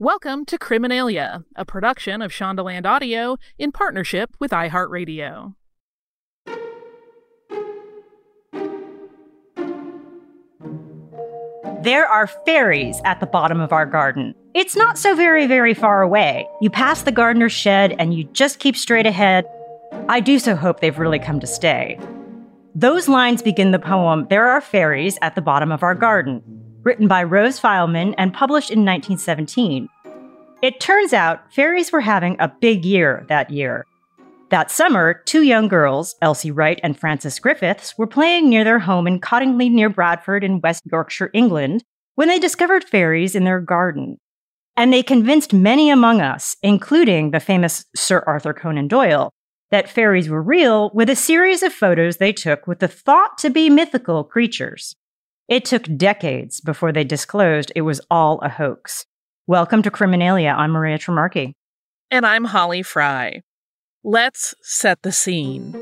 Welcome to Criminalia, a production of Shondaland Audio in partnership with iHeartRadio. There are fairies at the bottom of our garden. It's not so very, very far away. You pass the gardener's shed and you just keep straight ahead. I do so hope they've really come to stay. Those lines begin the poem There Are Fairies at the Bottom of Our Garden, written by Rose Fyleman and published in 1917. It turns out fairies were having a big year that year. That summer, two young girls, Elsie Wright and Frances Griffiths, were playing near their home in Cottingley near Bradford in West Yorkshire, England, when they discovered fairies in their garden. And they convinced many among us, including the famous Sir Arthur Conan Doyle, that fairies were real with a series of photos they took with the thought to be mythical creatures. It took decades before they disclosed it was all a hoax. Welcome to Criminalia. I'm Maria Trimarchi. And I'm Holly Frey. Let's set the scene.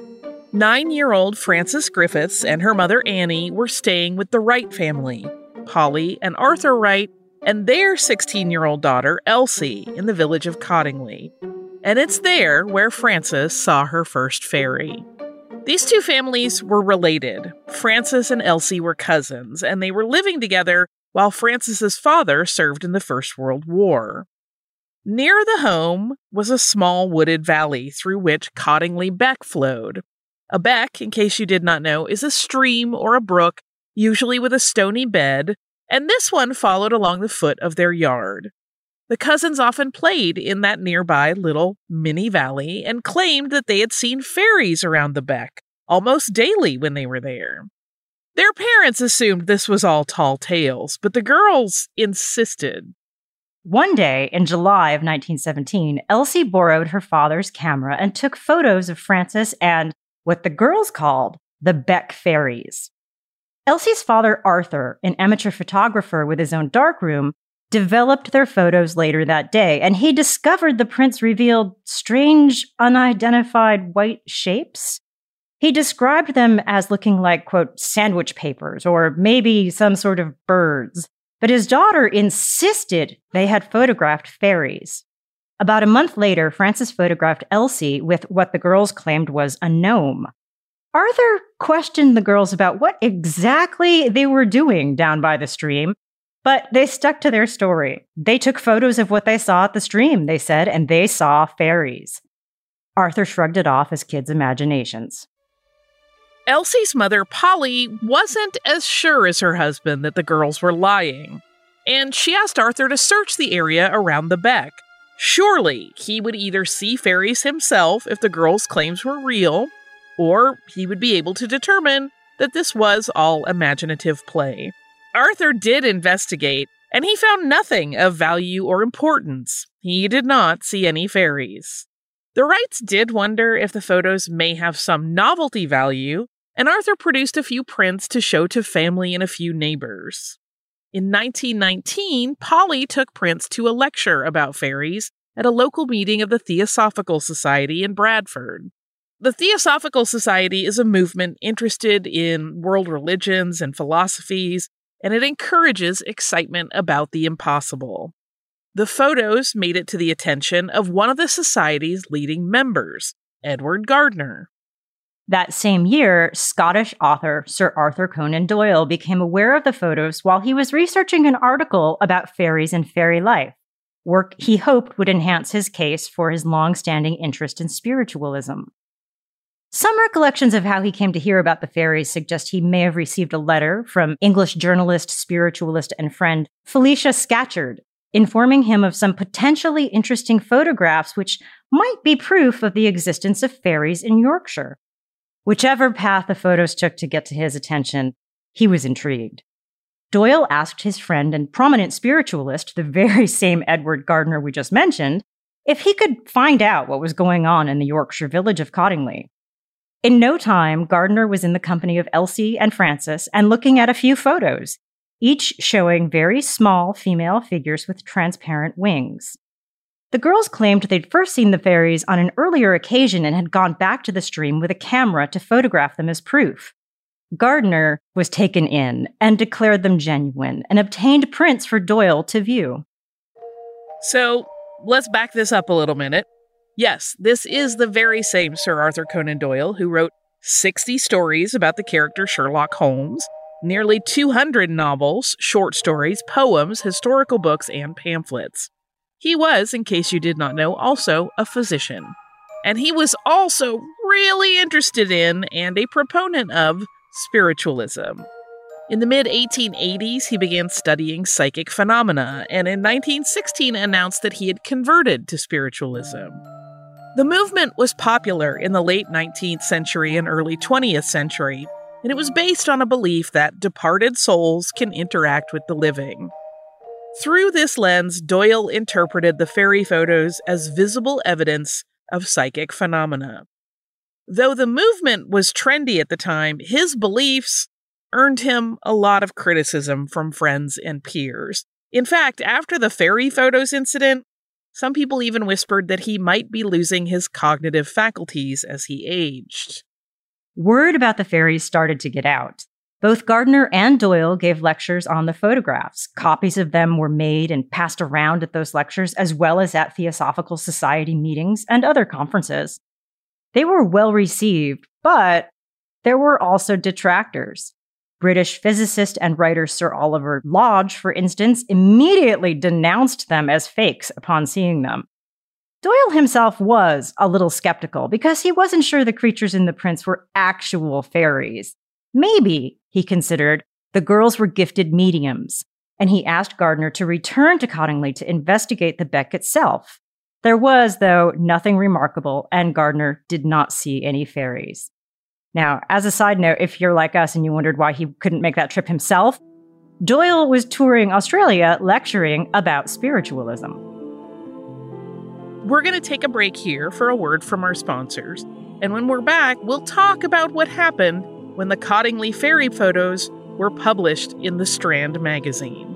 Nine year old Frances Griffiths and her mother Annie were staying with the Wright family, Polly and Arthur Wright, and their 16 year old daughter Elsie in the village of Cottingley. And it's there where Frances saw her first fairy. These two families were related. Frances and Elsie were cousins, and they were living together while Frances's father served in the First World War. Near the home was a small wooded valley through which Cottingley Beck flowed. A beck, in case you did not know, is a stream or a brook, usually with a stony bed, and this one followed along the foot of their yard. The cousins often played in that nearby little mini valley and claimed that they had seen fairies around the beck almost daily when they were there. Their parents assumed this was all tall tales, but the girls insisted. One day in July of 1917, Elsie borrowed her father's camera and took photos of Frances and what the girls called the Beck Fairies. Elsie's father, Arthur, an amateur photographer with his own darkroom, developed their photos later that day, and he discovered the prints revealed strange, unidentified white shapes. He described them as looking like, quote, sandwich papers or maybe some sort of birds. But his daughter insisted they had photographed fairies. About a month later, Frances photographed Elsie with what the girls claimed was a gnome. Arthur questioned the girls about what exactly they were doing down by the stream, but they stuck to their story. They took photos of what they saw at the stream, they said, and they saw fairies. Arthur shrugged it off as kids' imaginations. Elsie's mother, Polly, wasn't as sure as her husband that the girls were lying, and she asked Arthur to search the area around the beck. Surely he would either see fairies himself if the girls' claims were real, or he would be able to determine that this was all imaginative play. Arthur did investigate, and he found nothing of value or importance. He did not see any fairies. The Wrights did wonder if the photos may have some novelty value, and Arthur produced a few prints to show to family and a few neighbors. In 1919, Polly took Prince to a lecture about fairies at a local meeting of the Theosophical Society in Bradford. The Theosophical Society is a movement interested in world religions and philosophies, and it encourages excitement about the impossible. The photos made it to the attention of one of the Society's leading members, Edward Gardner. That same year, Scottish author Sir Arthur Conan Doyle became aware of the photos while he was researching an article about fairies and fairy life, work he hoped would enhance his case for his long standing interest in spiritualism. Some recollections of how he came to hear about the fairies suggest he may have received a letter from English journalist, spiritualist, and friend Felicia Scatcherd, informing him of some potentially interesting photographs which might be proof of the existence of fairies in Yorkshire. Whichever path the photos took to get to his attention, he was intrigued. Doyle asked his friend and prominent spiritualist, the very same Edward Gardner we just mentioned, if he could find out what was going on in the Yorkshire village of Cottingley. In no time, Gardner was in the company of Elsie and Frances and looking at a few photos, each showing very small female figures with transparent wings. The girls claimed they'd first seen the fairies on an earlier occasion and had gone back to the stream with a camera to photograph them as proof. Gardner was taken in and declared them genuine and obtained prints for Doyle to view. So let's back this up a little minute. Yes, this is the very same Sir Arthur Conan Doyle who wrote 60 stories about the character Sherlock Holmes, nearly 200 novels, short stories, poems, historical books, and pamphlets. He was, in case you did not know, also a physician. And he was also really interested in and a proponent of spiritualism. In the mid 1880s, he began studying psychic phenomena, and in 1916 announced that he had converted to spiritualism. The movement was popular in the late 19th century and early 20th century, and it was based on a belief that departed souls can interact with the living. Through this lens, Doyle interpreted the fairy photos as visible evidence of psychic phenomena. Though the movement was trendy at the time, his beliefs earned him a lot of criticism from friends and peers. In fact, after the fairy photos incident, some people even whispered that he might be losing his cognitive faculties as he aged. Word about the fairies started to get out. Both Gardner and Doyle gave lectures on the photographs. Copies of them were made and passed around at those lectures, as well as at Theosophical Society meetings and other conferences. They were well received, but there were also detractors. British physicist and writer Sir Oliver Lodge, for instance, immediately denounced them as fakes upon seeing them. Doyle himself was a little skeptical because he wasn't sure the creatures in the prints were actual fairies. Maybe, he considered, the girls were gifted mediums, and he asked Gardner to return to Cottingley to investigate the Beck itself. There was, though, nothing remarkable, and Gardner did not see any fairies. Now, as a side note, if you're like us and you wondered why he couldn't make that trip himself, Doyle was touring Australia lecturing about spiritualism. We're going to take a break here for a word from our sponsors. And when we're back, we'll talk about what happened when the Cottingley fairy photos were published in the Strand magazine.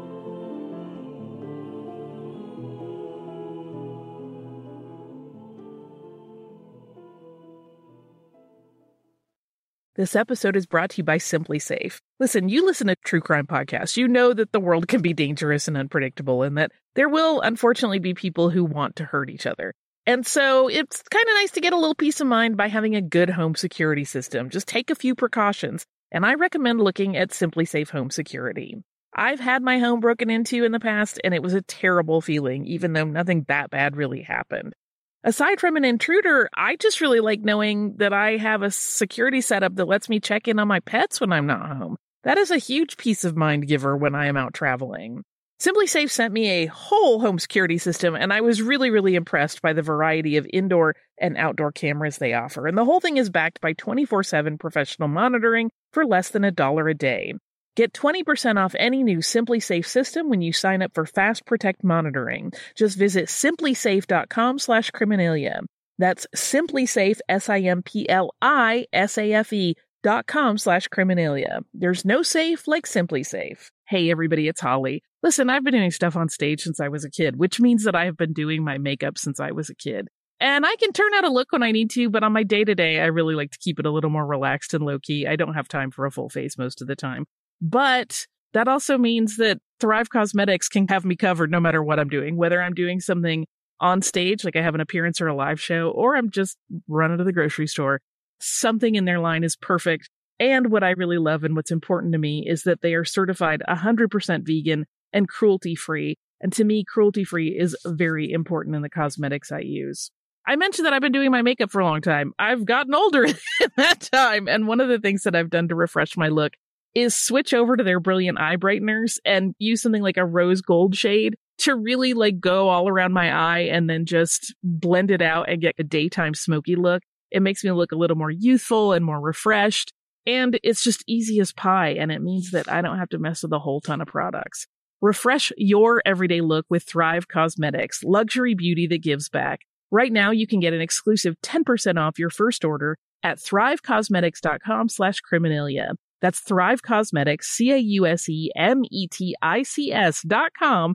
This episode is brought to you by SimpliSafe. Listen, you listen to true crime podcasts. You know that the world can be dangerous and unpredictable, and that there will unfortunately be people who want to hurt each other. And so it's kind of nice to get a little peace of mind by having a good home security system. Just take a few precautions. And I recommend looking at SimpliSafe Home Security. I've had my home broken into in the past, and it was a terrible feeling, even though nothing that bad really happened. Aside from an intruder, I just really like knowing that I have a security setup that lets me check in on my pets when I'm not home. That is a huge peace of mind giver when I am out traveling. SimpliSafe sent me a whole home security system, and I was really, really impressed by the variety of indoor and outdoor cameras they offer. And the whole thing is backed by 24 7 professional monitoring for less than a dollar a day. Get 20% off any new SimpliSafe system when you sign up for Fast Protect monitoring. Just visit simplisafe.com slash criminalia. That's SimpliSafe, S-I-M-P-L-I-S-A-F-E thrivecausemetics.com slash criminalia. There's no safe like SimpliSafe. Hey everybody, it's Holly. Listen, I've been doing stuff on stage since I was a kid, which means that I have been doing my makeup since I was a kid. And I can turn out a look when I need to, but on my day to day, I really like to keep it a little more relaxed and low key. I don't have time for a full face most of the time. But that also means that Thrive Causemetics can have me covered no matter what I'm doing, whether I'm doing something on stage, like I have an appearance or a live show, or I'm just running to the grocery store. Something in their line is perfect. And what I really love and what's important to me is that they are certified 100% vegan and cruelty free. And to me, cruelty free is very important in the cosmetics I use. I mentioned that I've been doing my makeup for a long time. I've gotten older in that time. And one of the things that I've done to refresh my look is switch over to their brilliant eye brighteners and use something like a rose gold shade to really like go all around my eye and then just blend it out and get a daytime smoky look. It makes me look a little more youthful and more refreshed. And it's just easy as pie. And it means that I don't have to mess with a whole ton of products. Refresh your everyday look with Thrive Causemetics, luxury beauty that gives back. Right now, you can get an exclusive 10% off your first order at thrivecausemetics.com slash criminalia. That's Thrive Causemetics, C-A-U-S-E-M-E-T-I-C-S dot com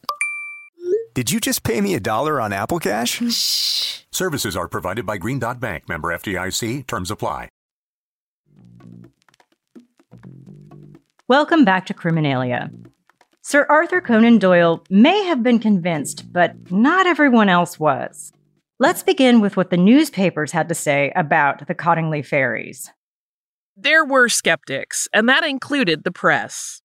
Did you just pay me a dollar on Apple Cash? Shh. Services are provided by Green Dot Bank, member FDIC. Terms apply. Welcome back to Criminalia. Sir Arthur Conan Doyle may have been convinced, but not everyone else was. Let's begin with what the newspapers had to say about the Cottingley fairies. There were skeptics, and that included the press.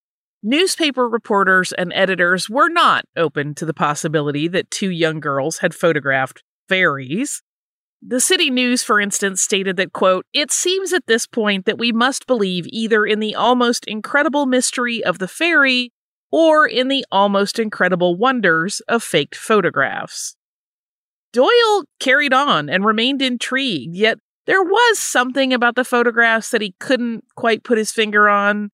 Newspaper reporters and editors were not open to the possibility that two young girls had photographed fairies. The City News, for instance, stated that, quote, it seems at this point that we must believe either in the almost incredible mystery of the fairy or in the almost incredible wonders of faked photographs. Doyle carried on and remained intrigued, yet there was something about the photographs that he couldn't quite put his finger on,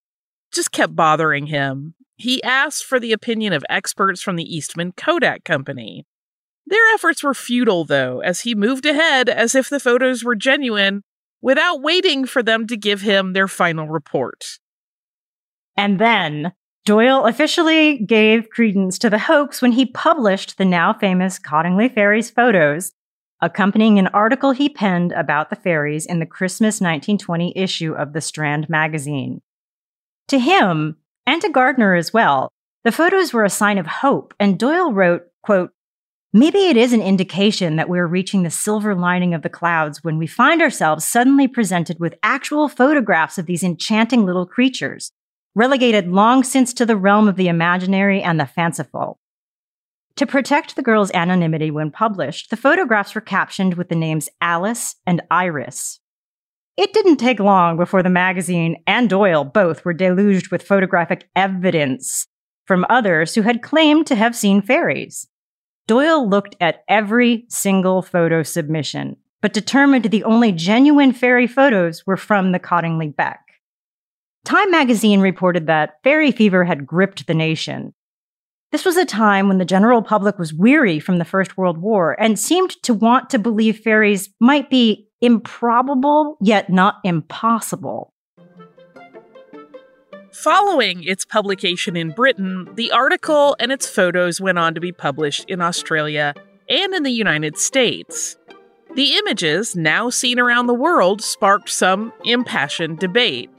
just kept bothering him. He asked for the opinion of experts from the Eastman Kodak Company. Their efforts were futile, though, as he moved ahead as if the photos were genuine without waiting for them to give him their final report. And then Doyle officially gave credence to the hoax when he published the now famous Cottingley Fairies photos, accompanying an article he penned about the fairies in the Christmas 1920 issue of the Strand magazine. To him, and to Gardner as well, the photos were a sign of hope, and Doyle wrote, quote, Maybe it is an indication that we're reaching the silver lining of the clouds when we find ourselves suddenly presented with actual photographs of these enchanting little creatures, relegated long since to the realm of the imaginary and the fanciful. To protect the girls' anonymity when published, the photographs were captioned with the names Alice and Iris. It didn't take long before the magazine and Doyle both were deluged with photographic evidence from others who had claimed to have seen fairies. Doyle looked at every single photo submission, but determined the only genuine fairy photos were from the Cottingley Beck. Time magazine reported that fairy fever had gripped the nation. This was a time when the general public was weary from the First World War and seemed to want to believe fairies might be improbable, yet not impossible. Following its publication in Britain, the article and its photos went on to be published in Australia and in the United States. The images, now seen around the world, sparked some impassioned debate.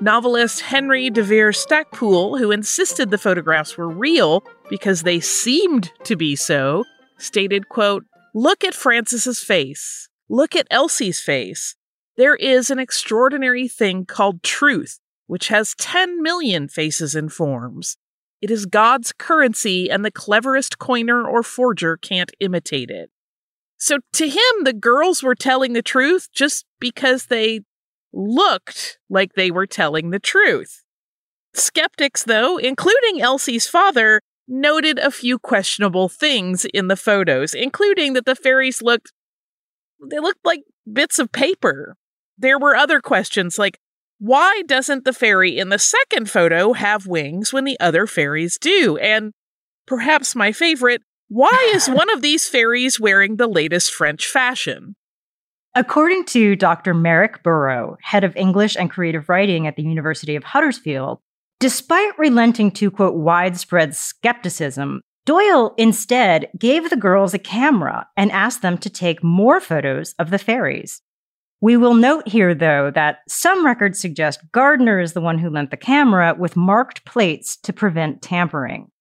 Novelist Henry de Vere Stacpoole, who insisted the photographs were real because they seemed to be so, stated, quote, Look at Frances's face. Look at Elsie's face. There is an extraordinary thing called truth which has 10 million faces and forms. It is God's currency, and the cleverest coiner or forger can't imitate it. So to him, the girls were telling the truth just because they looked like they were telling the truth. Skeptics, though, including Elsie's father, noted a few questionable things in the photos, including that the fairies looked they looked like bits of paper. There were other questions like why doesn't the fairy in the second photo have wings when the other fairies do? And perhaps my favorite, why is one of these fairies wearing the latest French fashion? According to Dr. Merrick Burrow, head of English and creative writing at the University of Huddersfield, despite relenting to, quote, widespread skepticism, Doyle instead gave the girls a camera and asked them to take more photos of the fairies. We will note here, though, that some records suggest Gardner is the one who lent the camera with marked plates to prevent tampering.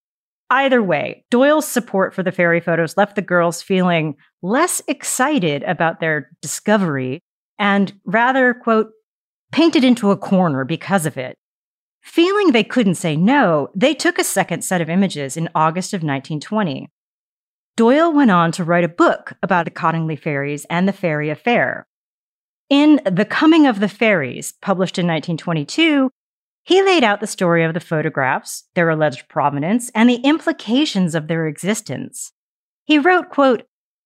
Either way, Doyle's support for the fairy photos left the girls feeling less excited about their discovery and rather, quote, painted into a corner because of it. Feeling they couldn't say no, they took a second set of images in August of 1920. Doyle went on to write a book about the Cottingley fairies and the fairy affair, in The Coming of the Fairies, published in 1922, he laid out the story of the photographs, their alleged provenance, and the implications of their existence. He wrote, quote,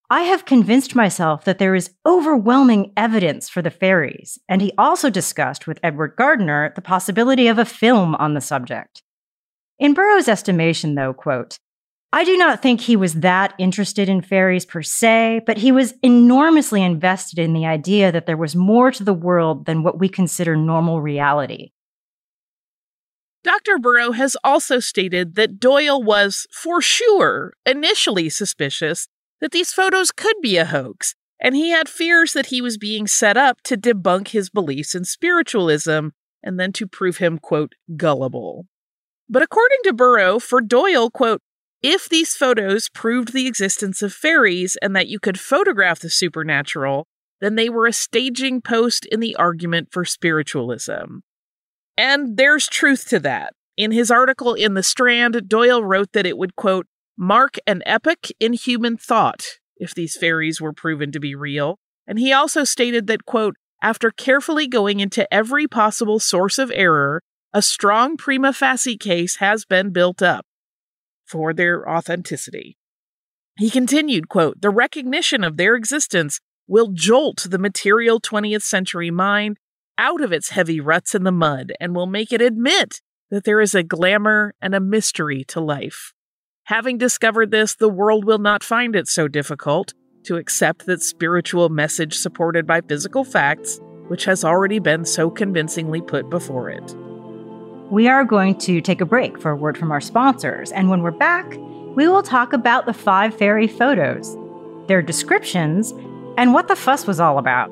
I have convinced myself that there is overwhelming evidence for the fairies, and he also discussed with Edward Gardner the possibility of a film on the subject. In Burrow's estimation, though, quote, I do not think he was that interested in fairies per se, but he was enormously invested in the idea that there was more to the world than what we consider normal reality. Dr. Burrow has also stated that Doyle was, for sure, initially suspicious that these photos could be a hoax, and he had fears that he was being set up to debunk his beliefs in spiritualism and then to prove him, quote, gullible. But according to Burrow, for Doyle, quote, if these photos proved the existence of fairies and that you could photograph the supernatural, then they were a staging post in the argument for spiritualism. And there's truth to that. In his article in The Strand, Doyle wrote that it would, quote, mark an epoch in human thought if these fairies were proven to be real. And he also stated that, quote, after carefully going into every possible source of error, a strong prima facie case has been built up for their authenticity. He continued, quote, the recognition of their existence will jolt the material 20th century mind out of its heavy ruts in the mud and will make it admit that there is a glamour and a mystery to life. Having discovered this, the world will not find it so difficult to accept that spiritual message supported by physical facts, which has already been so convincingly put before it. We are going to take a break for a word from our sponsors, and when we're back, we will talk about the five fairy photos, their descriptions, and what the fuss was all about.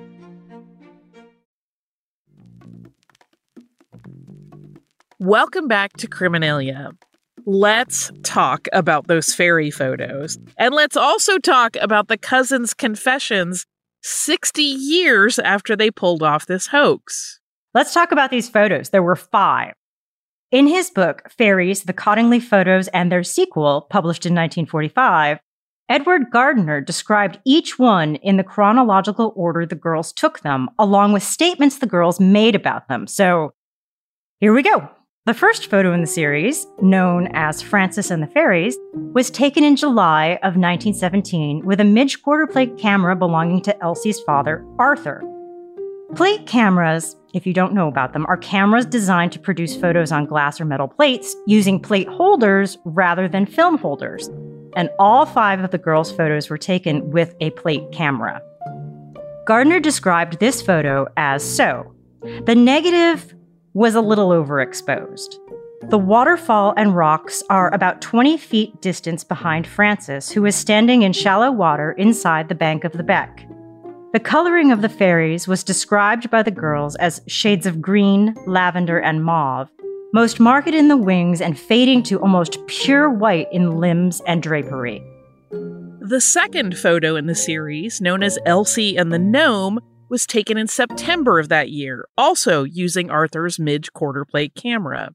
Welcome back to Criminalia. Let's talk about those fairy photos. And let's also talk about the cousins' confessions 60 years after they pulled off this hoax. Let's talk about these photos. There were five. In his book, Fairies, the Cottingley Photos and Their Sequel, published in 1945, Edward Gardner described each one in the chronological order the girls took them, along with statements the girls made about them. So here we go. The first photo in the series, known as Frances and the Fairies, was taken in July of 1917 with a Midg quarter plate camera belonging to Elsie's father, Arthur. Plate cameras, if you don't know about them, are cameras designed to produce photos on glass or metal plates using plate holders rather than film holders. And all five of the girls' photos were taken with a plate camera. Gardner described this photo as so. The negative was a little overexposed. The waterfall and rocks are about 20 feet distance behind Frances, who is standing in shallow water inside the bank of the beck. The coloring of the fairies was described by the girls as shades of green, lavender, and mauve, most marked in the wings and fading to almost pure white in limbs and drapery. The second photo in the series, known as Elsie and the Gnome, was taken in September of that year, also using Arthur's Midg quarter plate camera.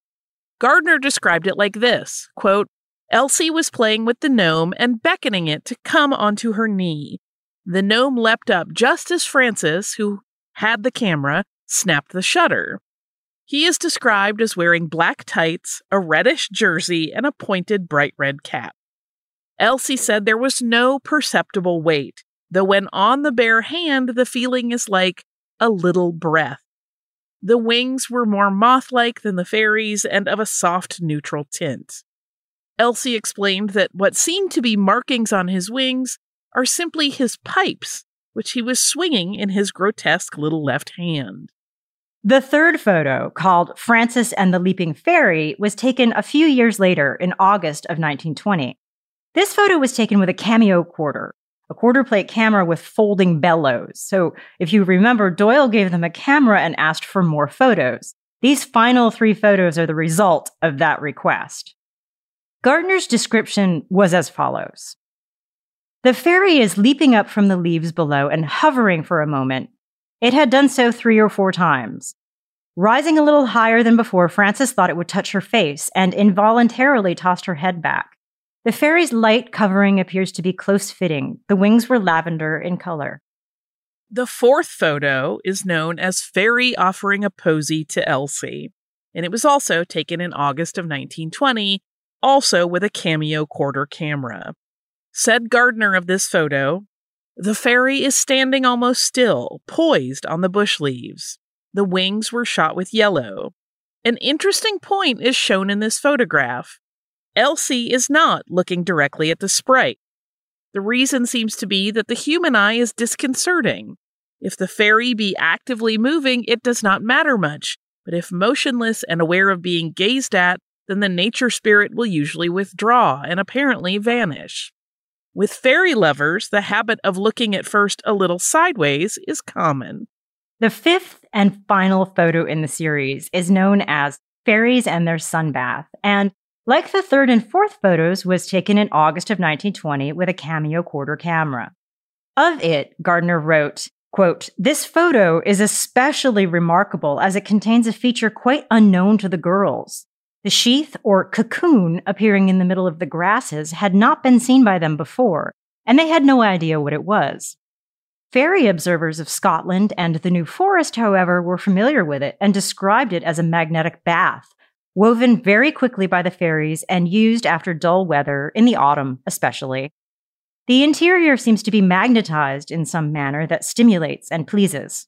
Gardner described it like this quote, Elsie was playing with the gnome and beckoning it to come onto her knee. The gnome leapt up just as Frances, who had the camera, snapped the shutter. He is described as wearing black tights, a reddish jersey, and a pointed bright red cap. Elsie said there was no perceptible weight, though when on the bare hand, the feeling is like a little breath. The wings were more moth like than the fairies and of a soft neutral tint. Elsie explained that what seemed to be markings on his wings are simply his pipes, which he was swinging in his grotesque little left hand. The third photo, called Frances and the Leaping Fairy, was taken a few years later in August of 1920. This photo was taken with a cameo quarter, a quarter plate camera with folding bellows. So if you remember, Doyle gave them a camera and asked for more photos. These final three photos are the result of that request. Gardner's description was as follows. The fairy is leaping up from the leaves below and hovering for a moment. It had done so three or four times. Rising a little higher than before, Frances thought it would touch her face and involuntarily tossed her head back. The fairy's light covering appears to be close fitting. The wings were lavender in color. The fourth photo is known as Fairy offering a posy to Elsie, and it was also taken in August of 1920, also with a cameo quarter camera. Said Gardner of this photo, the fairy is standing almost still, poised on the bush leaves. The wings were shot with yellow. An interesting point is shown in this photograph. Elsie is not looking directly at the sprite. The reason seems to be that the human eye is disconcerting. If the fairy be actively moving, it does not matter much, but if motionless and aware of being gazed at, then the nature spirit will usually withdraw and apparently vanish. With fairy lovers, the habit of looking at first a little sideways is common. The fifth and final photo in the series is known as Fairies and Their Sunbath, and like the third and fourth photos, was taken in August of 1920 with a cameo quarter camera. Of it, Gardner wrote, quote, This photo is especially remarkable as it contains a feature quite unknown to the girls. The sheath or cocoon appearing in the middle of the grasses had not been seen by them before, and they had no idea what it was. Fairy observers of Scotland and the New Forest, however, were familiar with it and described it as a magnetic bath, woven very quickly by the fairies and used after dull weather, in the autumn especially. The interior seems to be magnetized in some manner that stimulates and pleases.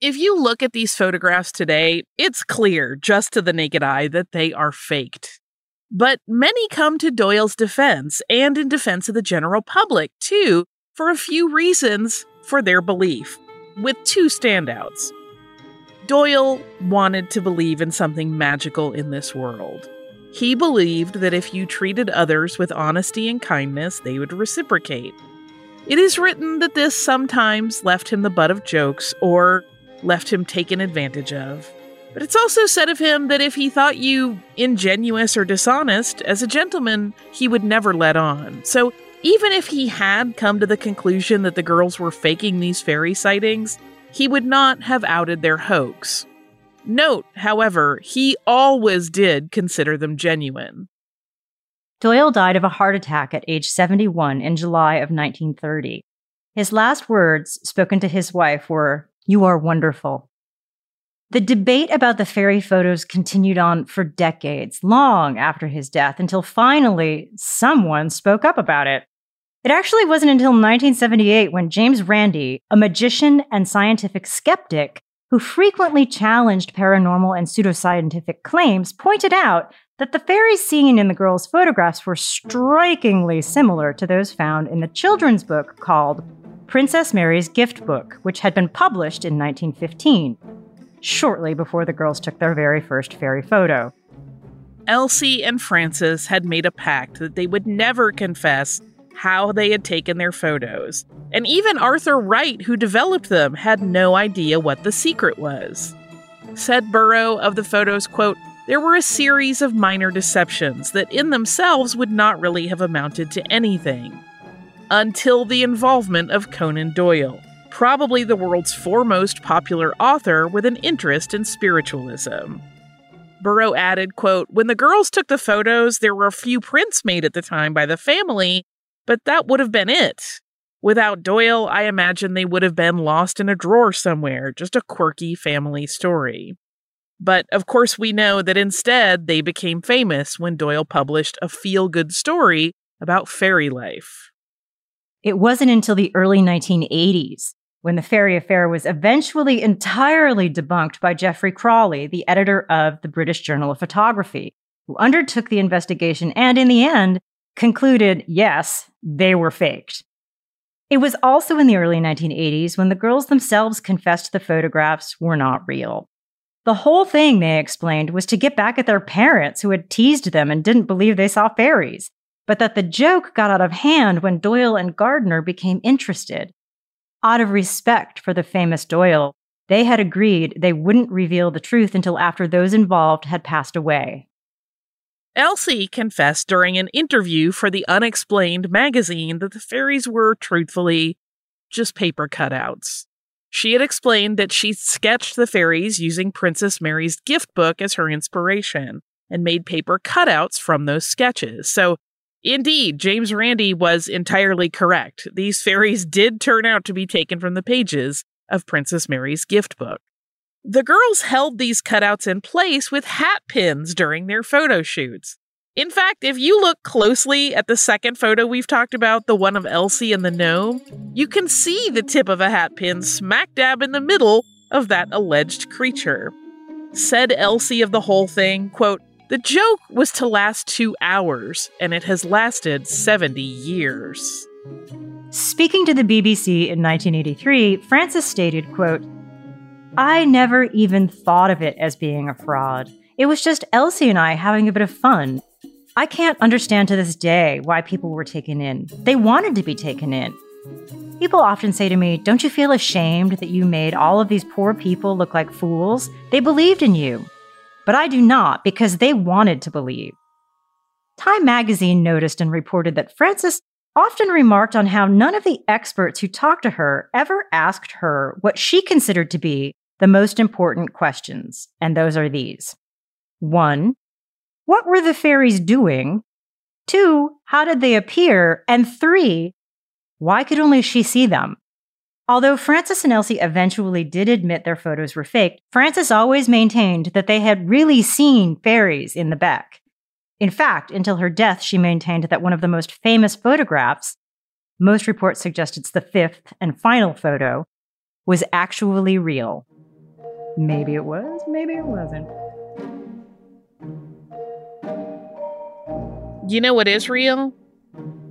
If you look at these photographs today, it's clear just to the naked eye that they are faked. But many come to Doyle's defense and in defense of the general public, too, for a few reasons for their belief, with two standouts. Doyle wanted to believe in something magical in this world. He believed that if you treated others with honesty and kindness, they would reciprocate. It is written that this sometimes left him the butt of jokes or left him taken advantage of. But it's also said of him that if he thought you ingenuous or dishonest, as a gentleman, he would never let on. So even if he had come to the conclusion that the girls were faking these fairy sightings, he would not have outed their hoax. Note, however, he always did consider them genuine. Doyle died of a heart attack at age 71 in July of 1930. His last words spoken to his wife were, You are wonderful. The debate about the fairy photos continued on for decades, long after his death, until finally someone spoke up about it. It actually wasn't until 1978 when James Randi, a magician and scientific skeptic who frequently challenged paranormal and pseudoscientific claims, pointed out that the fairies seen in the girls' photographs were strikingly similar to those found in the children's book called Princess Mary's Gift Book, which had been published in 1915, shortly before the girls took their very first fairy photo. Elsie and Frances had made a pact that they would never confess how they had taken their photos. And even Arthur Wright, who developed them, had no idea what the secret was. Said Burrow of the photos, quote, there were a series of minor deceptions that in themselves would not really have amounted to anything. Until the involvement of Conan Doyle, probably the world's foremost popular author with an interest in spiritualism. Burrow added, quote, When the girls took the photos, there were a few prints made at the time by the family, but that would have been it. Without Doyle, I imagine they would have been lost in a drawer somewhere, just a quirky family story. But of course, we know that instead they became famous when Doyle published a feel good story about fairy life. It wasn't until the early 1980s when the fairy affair was eventually entirely debunked by Geoffrey Crawley, the editor of the British Journal of Photography, who undertook the investigation and, in the end, concluded yes, they were faked. It was also in the early 1980s when the girls themselves confessed the photographs were not real. The whole thing, they explained, was to get back at their parents who had teased them and didn't believe they saw fairies, but that the joke got out of hand when Doyle and Gardner became interested. Out of respect for the famous Doyle, they had agreed they wouldn't reveal the truth until after those involved had passed away. Elsie confessed during an interview for the Unexplained magazine that the fairies were, truthfully, just paper cutouts. She had explained that she sketched the fairies using Princess Mary's gift book as her inspiration and made paper cutouts from those sketches. So, indeed, James Randi was entirely correct. These fairies did turn out to be taken from the pages of Princess Mary's gift book. The girls held these cutouts in place with hat pins during their photo shoots. In fact, if you look closely at the second photo we've talked about, the one of Elsie and the gnome, you can see the tip of a hat pin smack dab in the middle of that alleged creature. Said Elsie of the whole thing, quote, the joke was to last two hours, and it has lasted 70 years. Speaking to the BBC in 1983, Frances stated, quote, I never even thought of it as being a fraud. It was just Elsie and I having a bit of fun. I can't understand to this day why people were taken in. They wanted to be taken in. People often say to me, Don't you feel ashamed that you made all of these poor people look like fools? They believed in you. But I do not because they wanted to believe. Time magazine noticed and reported that Frances often remarked on how none of the experts who talked to her ever asked her what she considered to be the most important questions, and those are these. One, what were the fairies doing? Two, how did they appear? And three, why could only she see them? Although Frances and Elsie eventually did admit their photos were faked, Frances always maintained that they had really seen fairies in the Beck. In fact, until her death, she maintained that one of the most famous photographs, most reports suggest it's the fifth and final photo, was actually real. Maybe it was, maybe it wasn't. You know what is real?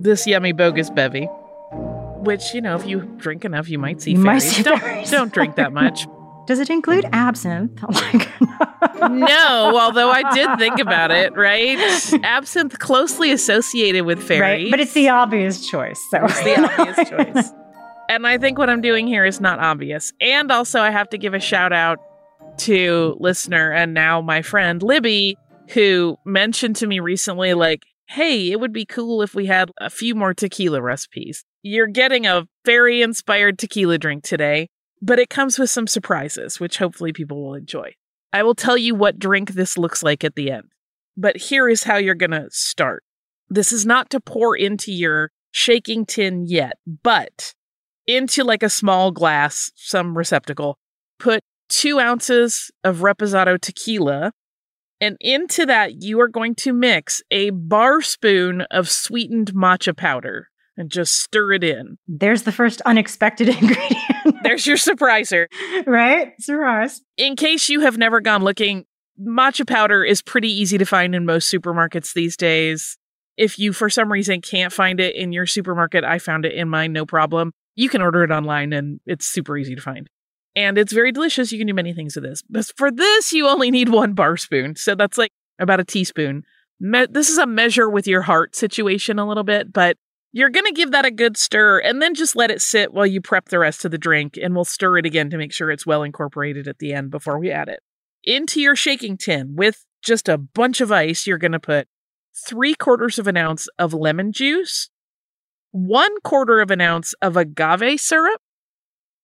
This yummy bogus bevy. Which, you know, if you drink enough, you might see You might fairies. see don't, fairies. don't drink that much. Does it include absinthe? Like, no, although I did think about it, right? Absinthe closely associated with fairies. Right, but it's the obvious choice. So It's the obvious choice. And I think what I'm doing here is not obvious. And also, I have to give a shout out to listener and now my friend Libby, who mentioned to me recently, like, hey, it would be cool if we had a few more tequila recipes. You're getting a very inspired tequila drink today, but it comes with some surprises, which hopefully people will enjoy. I will tell you what drink this looks like at the end. But here is how you're going to start. This is not to pour into your shaking tin yet, but into like a small glass, some receptacle, put two ounces of reposado tequila. And into that, you are going to mix a bar spoon of sweetened matcha powder and just stir it in. There's the first unexpected ingredient. There's your surpriser. right? Surprise. In case you have never gone looking, matcha powder is pretty easy to find in most supermarkets these days. If you, for some reason, can't find it in your supermarket, I found it in mine, no problem. You can order it online and it's super easy to find. And it's very delicious. You can do many things with this. But for this, you only need one bar spoon. So that's like about a teaspoon. Me- this is a measure with your heart situation a little bit, but you're going to give that a good stir and then just let it sit while you prep the rest of the drink. And we'll stir it again to make sure it's well incorporated at the end before we add it. Into your shaking tin with just a bunch of ice, you're going to put three quarters of an ounce of lemon juice, one quarter of an ounce of agave syrup,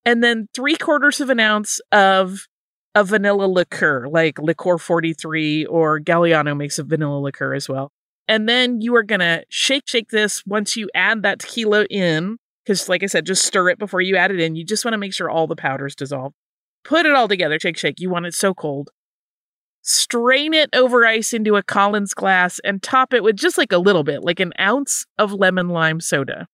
and then three quarters of an ounce of a vanilla liqueur, like Licor 43 or Galliano makes a vanilla liqueur as well. And then you are going to shake, shake this once you add that tequila in. Because, like I said, just stir it before you add it in. You just want to make sure all the powders dissolve. Put it all together, shake, shake. You want it so cold. Strain it over ice into a Collins glass and top it with just like a little bit, like an ounce of lemon lime soda.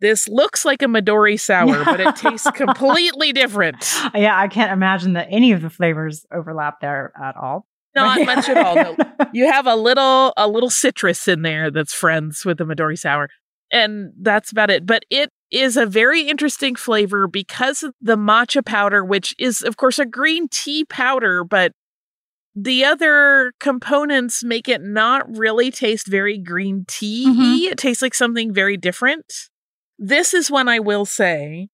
This looks like a Midori sour, but it tastes completely different. Yeah, I can't imagine that any of the flavors overlap there at all. Not much at all. No. You have a little a little citrus in there that's friends with the Midori sour. And that's about it. But it is a very interesting flavor because of the matcha powder, which is of course a green tea powder, but the other components make it not really taste very green tea. Mhm. It tastes like something very different. This is when I will say.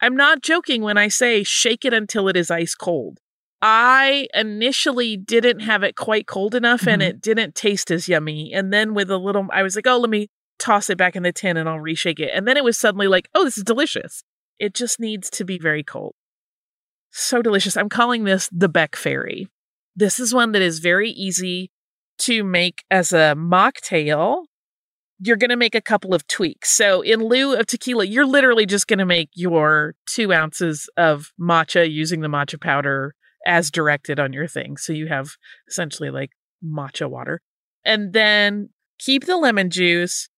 I'm not joking when I say shake it until it is ice cold. I initially didn't have it quite cold enough and Mhm. it didn't taste as yummy. And then with a little, I was like, oh, let me toss it back in the tin and I'll reshake it. And then it was suddenly like, oh, this is delicious. It just needs to be very cold. So delicious. I'm calling this the Beck Fairy. This is one that is very easy to make as a mocktail. You're going to make a couple of tweaks. So, in lieu of tequila, you're literally just going to make your two ounces of matcha using the matcha powder as directed on your thing. So, you have essentially like matcha water. And then keep the lemon juice.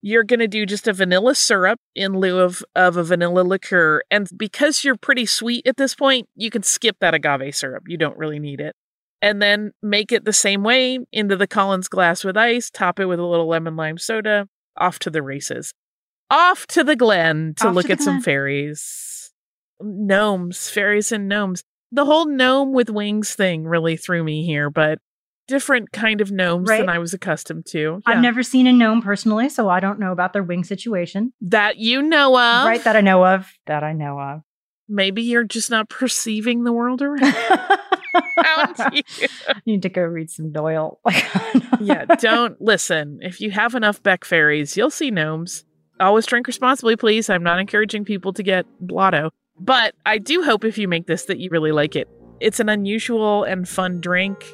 You're going to do just a vanilla syrup in lieu of, of a vanilla liqueur. And because you're pretty sweet at this point, you can skip that agave syrup. You don't really need it and then make it the same way into the Collins glass with ice, top it with a little lemon lime soda, off to the races. Off to the glen to Off look the at some glen. fairies. Gnomes, fairies and gnomes. The whole gnome with wings thing really threw me here, but different kind of gnomes than I was accustomed to. I've never seen a gnome personally, so I don't know about their wing situation. that you know of. right, that I know of. That I know of. Maybe you're just not perceiving the world around you. Need to go read some Doyle. yeah, don't listen. If you have enough Beck fairies, you'll see gnomes. Always drink responsibly, please. I'm not encouraging people to get blotto. But I do hope if you make this that you really like it. It's an unusual and fun drink.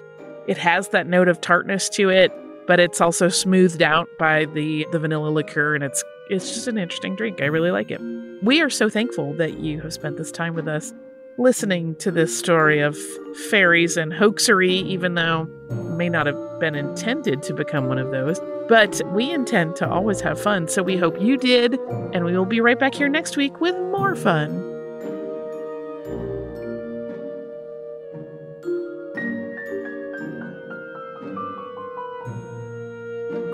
It has that note of tartness to it, but it's also smoothed out by the the vanilla liqueur and it's it's just an interesting drink. I really like it. We are so thankful that you have spent this time with us listening to this story of fairies and hoaxery, even though may not have been intended to become one of those. But we intend to always have fun, so we hope you did, and we will be right back here next week with more fun.